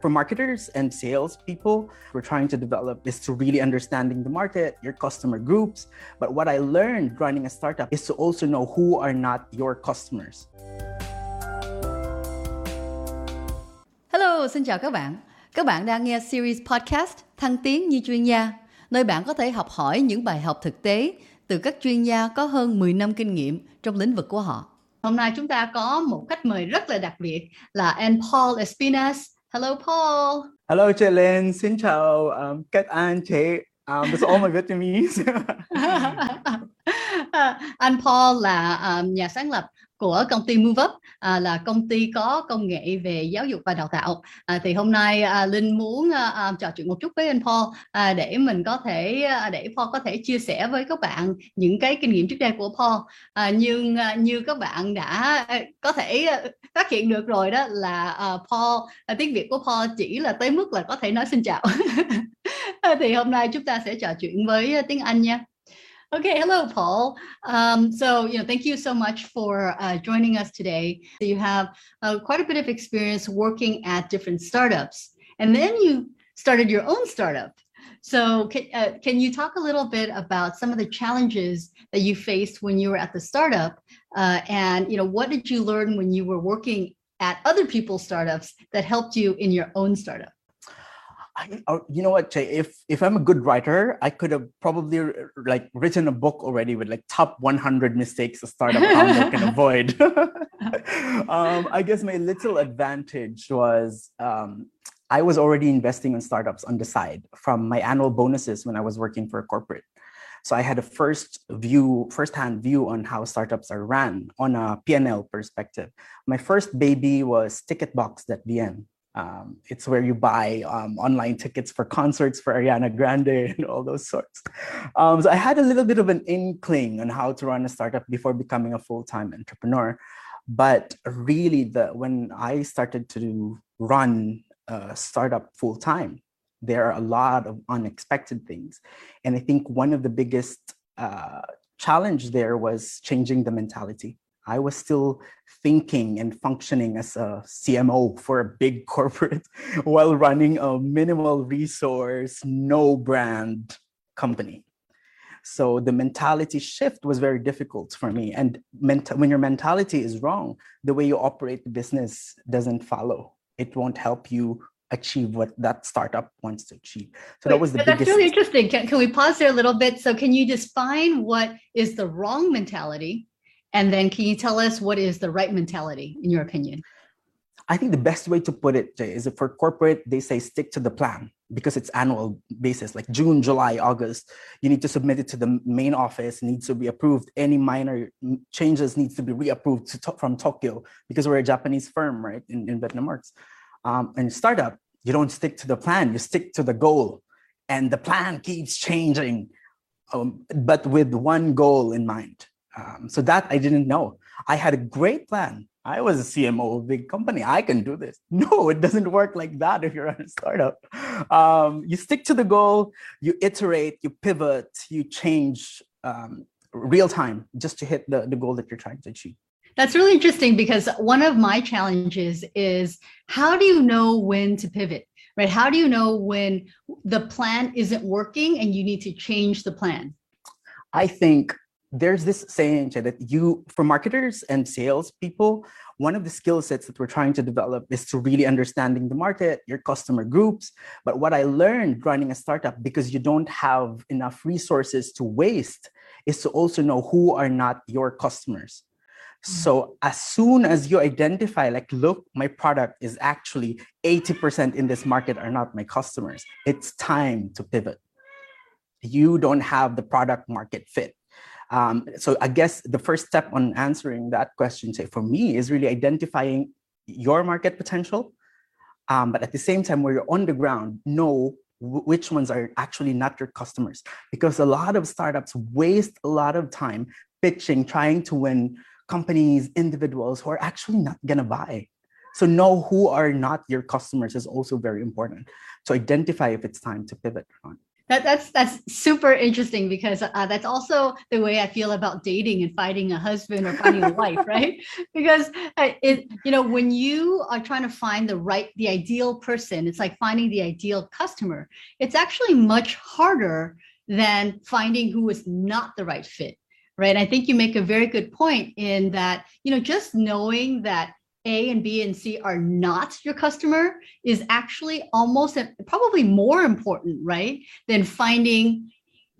for marketers and salespeople, we're trying to develop is to really understanding the market, your customer groups. But what I learned running a startup is to also know who are not your customers. Hello, xin chào các bạn. Các bạn đang nghe series podcast Thăng tiến như chuyên gia, nơi bạn có thể học hỏi những bài học thực tế từ các chuyên gia có hơn 10 năm kinh nghiệm trong lĩnh vực của họ. Hôm nay chúng ta có một khách mời rất là đặc biệt là anh Paul Espinas, Hello, Paul. Hello, chị Linh. Xin chào um, các anh chị. Um, this is all my Vietnamese. anh Paul là um, nhà sáng lập của công ty MoveUp à, là công ty có công nghệ về giáo dục và đào tạo. À, thì hôm nay à, Linh muốn à, à, trò chuyện một chút với anh Paul à, để mình có thể à, để Paul có thể chia sẻ với các bạn những cái kinh nghiệm trước đây của Paul. À, nhưng à, như các bạn đã à, có thể à, phát hiện được rồi đó là à, Paul à, tiếng Việt của Paul chỉ là tới mức là có thể nói xin chào. À, thì hôm nay chúng ta sẽ trò chuyện với à, tiếng Anh nha. Okay, hello, Paul. Um, so, you know, thank you so much for uh, joining us today. You have uh, quite a bit of experience working at different startups, and then you started your own startup. So, can, uh, can you talk a little bit about some of the challenges that you faced when you were at the startup, uh, and you know, what did you learn when you were working at other people's startups that helped you in your own startup? I, oh, you know what, Jay? If if I'm a good writer, I could have probably like written a book already with like top 100 mistakes a startup founder can avoid. um, I guess my little advantage was um, I was already investing in startups on the side from my annual bonuses when I was working for a corporate. So I had a first view, first-hand view on how startups are ran on a P&L perspective. My first baby was Ticketbox.vn. Um, it's where you buy um, online tickets for concerts for Ariana Grande and all those sorts. Um, so I had a little bit of an inkling on how to run a startup before becoming a full-time entrepreneur. But really, the when I started to run a startup full-time, there are a lot of unexpected things. And I think one of the biggest uh, challenge there was changing the mentality. I was still thinking and functioning as a CMO for a big corporate while running a minimal resource, no brand company. So the mentality shift was very difficult for me. And ment- when your mentality is wrong, the way you operate the business doesn't follow. It won't help you achieve what that startup wants to achieve. So Wait, that was the that's biggest. really interesting. Can, can we pause there a little bit? So can you define what is the wrong mentality and then can you tell us what is the right mentality in your opinion? I think the best way to put it Jay, is for corporate, they say stick to the plan because it's annual basis, like June, July, August. You need to submit it to the main office, needs to be approved. Any minor changes needs to be reapproved to, from Tokyo because we're a Japanese firm, right, in, in VietnamWorks. Um, and startup, you don't stick to the plan, you stick to the goal. And the plan keeps changing, um, but with one goal in mind. Um, so that I didn't know. I had a great plan. I was a CMO of a big company. I can do this. No, it doesn't work like that if you're a startup. Um, you stick to the goal, you iterate, you pivot, you change um, real time just to hit the, the goal that you're trying to achieve. That's really interesting because one of my challenges is how do you know when to pivot? Right? How do you know when the plan isn't working and you need to change the plan? I think there's this saying that you for marketers and sales people one of the skill sets that we're trying to develop is to really understanding the market your customer groups. But what i learned running a startup because you don't have enough resources to waste is to also know who are not your customers. Mm-hmm. so as soon as you identify like look my product is actually 80% in this market are not my customers it's time to pivot. You don't have the product market fit um, so I guess the first step on answering that question, say for me, is really identifying your market potential. Um, but at the same time, where you're on the ground, know which ones are actually not your customers. Because a lot of startups waste a lot of time pitching, trying to win companies, individuals who are actually not gonna buy. So know who are not your customers is also very important to identify if it's time to pivot or not. That, that's that's super interesting because uh, that's also the way I feel about dating and finding a husband or finding a wife, right? Because uh, it, you know, when you are trying to find the right, the ideal person, it's like finding the ideal customer. It's actually much harder than finding who is not the right fit, right? I think you make a very good point in that, you know, just knowing that a and B and C are not your customer is actually almost probably more important, right? Than finding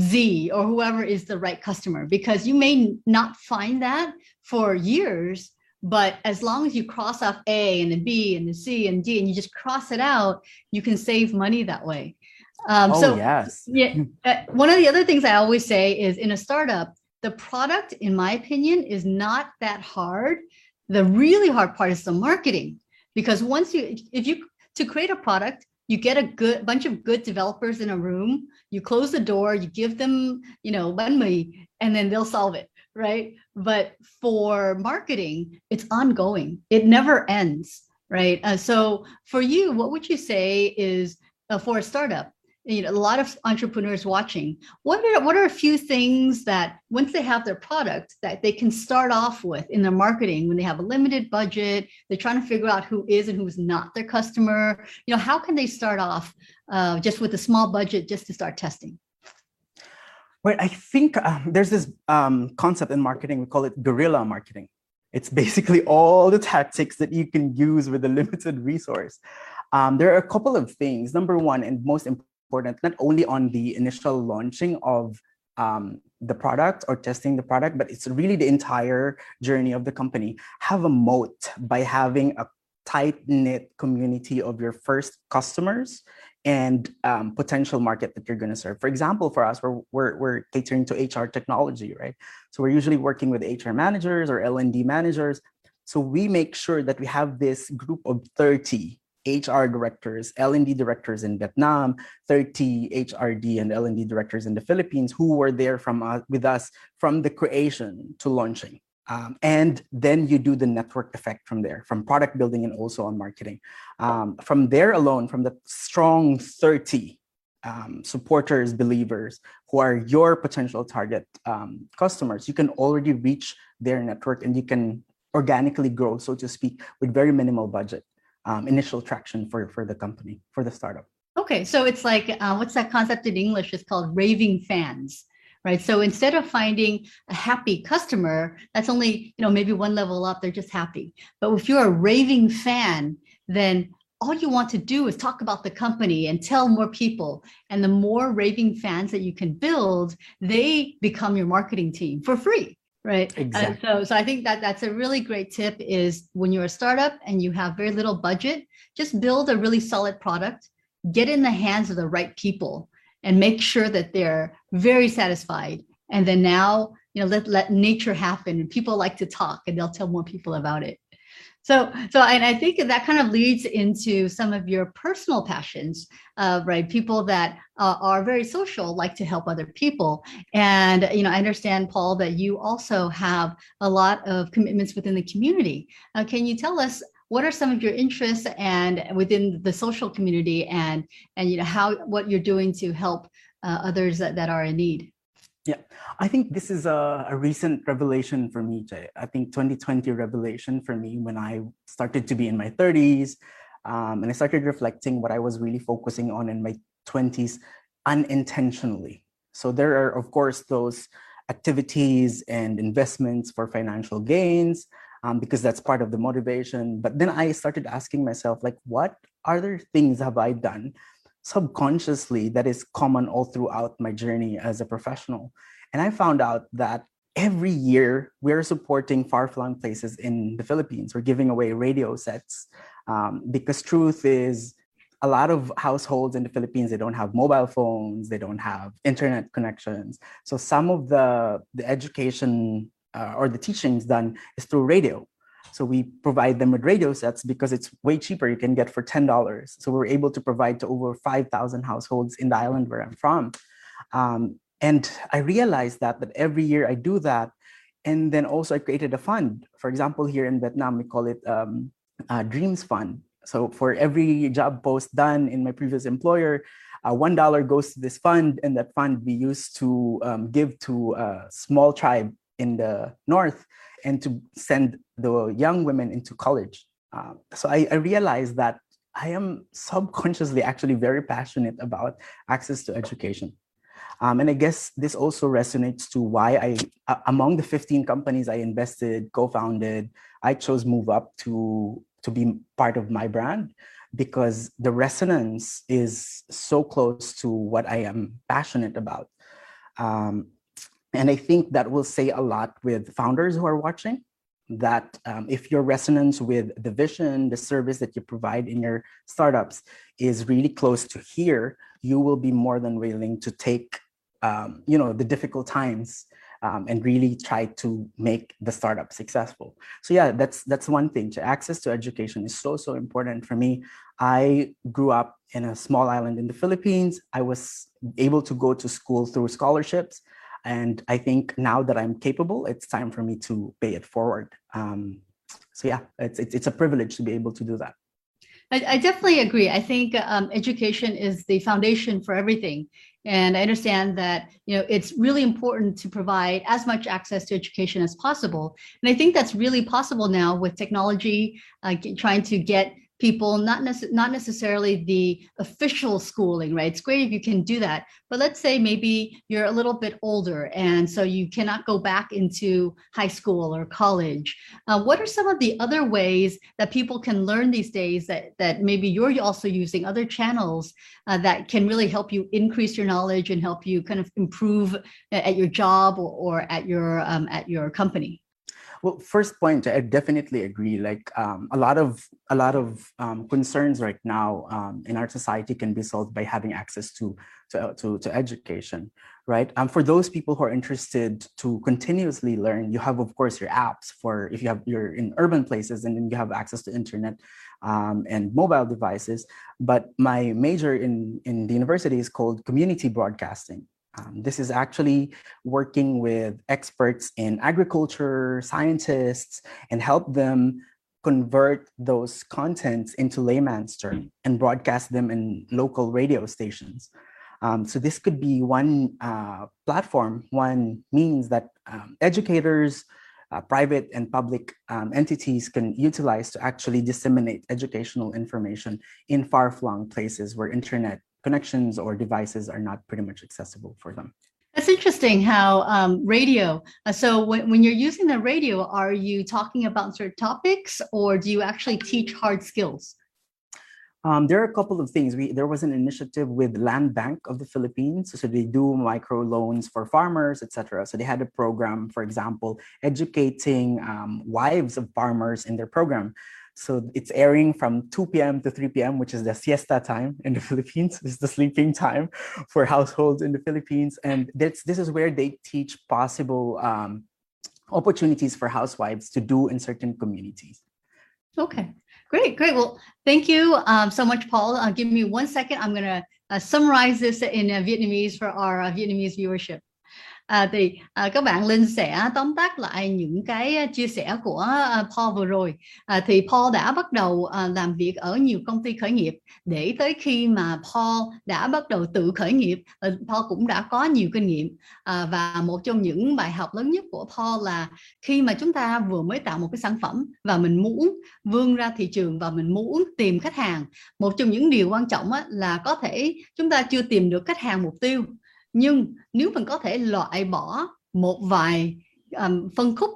Z or whoever is the right customer because you may not find that for years, but as long as you cross off A and the B and the C and D and you just cross it out, you can save money that way. Um, oh, so yes. Yeah, uh, one of the other things I always say is in a startup, the product, in my opinion, is not that hard the really hard part is the marketing because once you if you to create a product you get a good bunch of good developers in a room you close the door you give them you know money and then they'll solve it right? But for marketing it's ongoing. It never ends right? Uh, so for you what would you say is uh, for a startup you know a lot of entrepreneurs watching. What are what are a few things that once they have their product that they can start off with in their marketing when they have a limited budget they're trying to figure out who is and who's not their customer? You know how can they start off uh, just with a small budget just to start testing? Well i think um, there's this um, concept in marketing we call it guerrilla marketing. It's basically all the tactics that you can use with a limited resource. Um, there are a couple of things. Number one and most important important, not only on the initial launching of um, the product or testing the product, but it's really the entire journey of the company. Have a moat by having a tight knit community of your first customers and um, potential market that you're going to serve. For example, for us, we're, we're, we're catering to HR technology, right? So we're usually working with HR managers or L&D managers. So we make sure that we have this group of 30 HR directors, L&D directors in Vietnam, 30 HRD and L&D directors in the Philippines who were there from uh, with us from the creation to launching. Um, and then you do the network effect from there, from product building and also on marketing. Um, from there alone, from the strong 30 um, supporters, believers who are your potential target um, customers, you can already reach their network and you can organically grow, so to speak, with very minimal budget um, initial traction for for the company for the startup. Okay, so it's like uh, what's that concept in English? It's called raving fans, right? So instead of finding a happy customer, that's only you know maybe one level up. They're just happy. But if you're a raving fan, then all you want to do is talk about the company and tell more people. And the more raving fans that you can build, they become your marketing team for free right. Uh, exactly. Uh, so so i think that that's a really great tip is when you're a startup and you have very little budget just build a really solid product get in the hands of the right people and make sure that they're very satisfied. And then now you know let let nature happen and people like to talk and they'll tell more people about it so, so, and I think that kind of leads into some of your personal passions, uh, right? People that uh, are very social, like to help other people. And, you know, I understand, Paul, that you also have a lot of commitments within the community. Uh, can you tell us what are some of your interests and within the social community and, and, you know, how, what you're doing to help uh, others that, that are in need? Yeah, I think this is a, a, recent revelation for me, Jay. I think 2020 revelation for me when I started to be in my 30s um, and I started reflecting what I was really focusing on in my 20s unintentionally. So there are, of course, those activities and investments for financial gains um, because that's part of the motivation. But then I started asking myself, like, what other things have I done subconsciously that is common all throughout my journey as a professional. And I found out that every year we're supporting far-flung places in the Philippines. We're giving away radio sets um, because truth is a lot of households in the Philippines, they don't have mobile phones, they don't have internet connections. So some of the, the education uh, or the teachings done is through radio. So we provide them with radio sets because it's way cheaper. You can get for $10. So we're able to provide to over 5,000 households in the island where I'm from. Um, and I realized that, that every year I do that. And then also I created a fund. For example, here in Vietnam, we call it um, Dreams Fund. So for every job post done in my previous employer, uh, one dollar goes to this fund, and that fund we use to um, give to a small tribe in the north and to send the young women into college. Uh, so I, I realized that I am subconsciously actually very passionate about access to education. Um, and I guess this also resonates to why I, uh, among the 15 companies I invested, co-founded, I chose MoveUp to, to be part of my brand because the resonance is so close to what I am passionate about. Um, and I think that will say a lot with founders who are watching that um, if your resonance with the vision, the service that you provide in your startups is really close to here, you will be more than willing to take, um, you know, the difficult times um, and really try to make the startup successful. So yeah, that's that's one thing. To access to education is so so important for me. I grew up in a small island in the Philippines. I was able to go to school through scholarships. And I think now that I'm capable, it's time for me to pay it forward. Um, so yeah, it's, it's, it's a privilege to be able to do that. I, I definitely agree. I think um, education is the foundation for everything. And I understand that you know it's really important to provide as much access to education as possible. And I think that's really possible now with technology, uh, trying to get people, not, nece- not necessarily the official schooling, right? It's great if you can do that. But let's say maybe you're a little bit older and so you cannot go back into high school or college. Uh, what are some of the other ways that people can learn these days that, that maybe you're also using other channels uh, that can really help you increase your knowledge and help you kind of improve at your job or, or at your um, at your company? Well, first point, I definitely agree. Like um, a lot of a lot of um, concerns right now um, in our society can be solved by having access to to to, to education, right? Um, for those people who are interested to continuously learn, you have of course your apps for if you have you're in urban places and then you have access to internet um, and mobile devices. But my major in in the university is called community broadcasting um, this is actually working with experts in agriculture, scientists, and help them convert those contents into layman's term and broadcast them in local radio stations. Um, so this could be one uh, platform, one means that um, educators, uh, private and public um, entities can utilize to actually disseminate educational information in far-flung places where internet connections or devices are not pretty much accessible for them. That's interesting how um, radio. Uh, so when, when you're using the radio, are you talking about certain topics or do you actually teach hard skills? Um, there are a couple of things. We there was an initiative with Land Bank of the Philippines, so they do micro loans for farmers, etc. So they had a program, for example, educating um, wives of farmers in their program. So it's airing from 2 p.m. to 3 p.m., which is the siesta time in the Philippines. Is the sleeping time for households in the Philippines. And this, this is where they teach possible um, opportunities for housewives to do in certain communities. Okay, great, great. Well, thank you um, so much, Paul. Uh, give me one second. I'm going to uh, summarize this in uh, Vietnamese for our uh, Vietnamese viewership. À, thì à, các bạn Linh sẽ tóm tắt lại những cái chia sẻ của à, Paul vừa rồi. À, thì Paul đã bắt đầu à, làm việc ở nhiều công ty khởi nghiệp để tới khi mà Paul đã bắt đầu tự khởi nghiệp, à, Paul cũng đã có nhiều kinh nghiệm. À, và một trong những bài học lớn nhất của Paul là khi mà chúng ta vừa mới tạo một cái sản phẩm và mình muốn vươn ra thị trường và mình muốn tìm khách hàng, một trong những điều quan trọng á, là có thể chúng ta chưa tìm được khách hàng mục tiêu nhưng nếu mình có thể loại bỏ một vài um, phân khúc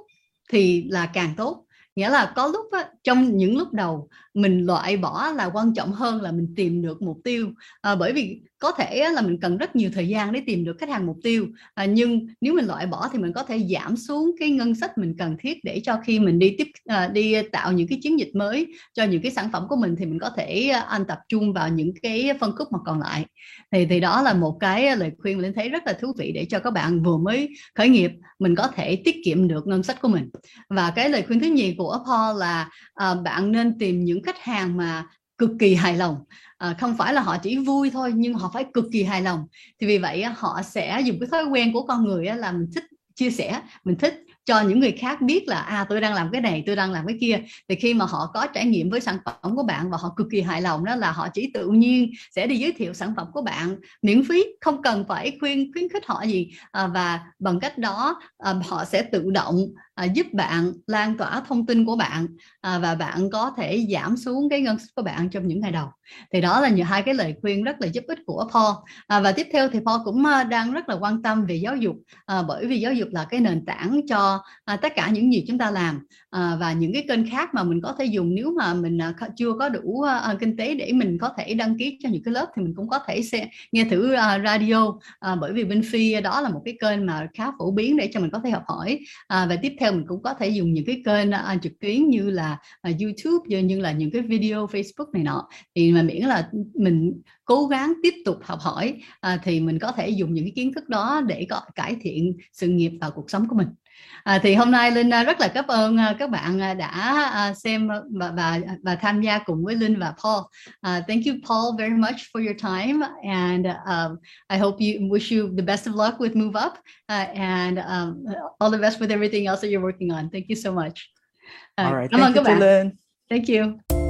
thì là càng tốt. Nghĩa là có lúc á, trong những lúc đầu mình loại bỏ là quan trọng hơn là mình tìm được mục tiêu. À, bởi vì có thể là mình cần rất nhiều thời gian để tìm được khách hàng mục tiêu à, nhưng nếu mình loại bỏ thì mình có thể giảm xuống cái ngân sách mình cần thiết để cho khi mình đi tiếp à, đi tạo những cái chiến dịch mới cho những cái sản phẩm của mình thì mình có thể à, anh tập trung vào những cái phân khúc mà còn lại. Thì thì đó là một cái lời khuyên mình thấy rất là thú vị để cho các bạn vừa mới khởi nghiệp mình có thể tiết kiệm được ngân sách của mình. Và cái lời khuyên thứ nhì của Paul là à, bạn nên tìm những khách hàng mà cực kỳ hài lòng. À, không phải là họ chỉ vui thôi nhưng họ phải cực kỳ hài lòng. Thì vì vậy họ sẽ dùng cái thói quen của con người là mình thích chia sẻ mình thích cho những người khác biết là à tôi đang làm cái này tôi đang làm cái kia. Thì khi mà họ có trải nghiệm với sản phẩm của bạn và họ cực kỳ hài lòng đó là họ chỉ tự nhiên sẽ đi giới thiệu sản phẩm của bạn miễn phí không cần phải khuyên khuyến khích họ gì. À, và bằng cách đó à, họ sẽ tự động à, giúp bạn lan tỏa thông tin của bạn à, và bạn có thể giảm xuống cái ngân sách của bạn trong những ngày đầu. Thì đó là những hai cái lời khuyên rất là giúp ích của Paul. À, và tiếp theo thì Paul cũng à, đang rất là quan tâm về giáo dục à, bởi vì giáo dục là cái nền tảng cho à, tất cả những gì chúng ta làm. À, và những cái kênh khác mà mình có thể dùng nếu mà mình à, chưa có đủ à, à, kinh tế để mình có thể đăng ký cho những cái lớp thì mình cũng có thể sẽ nghe thử à, radio. À, bởi vì bên phi đó là một cái kênh mà khá phổ biến để cho mình có thể học hỏi. À, và tiếp theo mình cũng có thể dùng những cái kênh uh, trực tuyến như là uh, YouTube như là những cái video Facebook này nọ. Thì mà miễn là ừ, mình cố gắng tiếp tục học hỏi à, thì mình có thể dùng những cái kiến thức đó để có cải thiện sự nghiệp và cuộc sống của mình À, thì hôm nay Linh rất là cảm ơn các bạn đã xem và và và tham gia cùng với Linh và Paul. Uh, thank you Paul very much for your time and um, I hope you wish you the best of luck with Move Up uh, and um, all the best with everything else that you're working on. Thank you so much. Uh, all right. Cảm ơn các bạn. Linh. Thank you.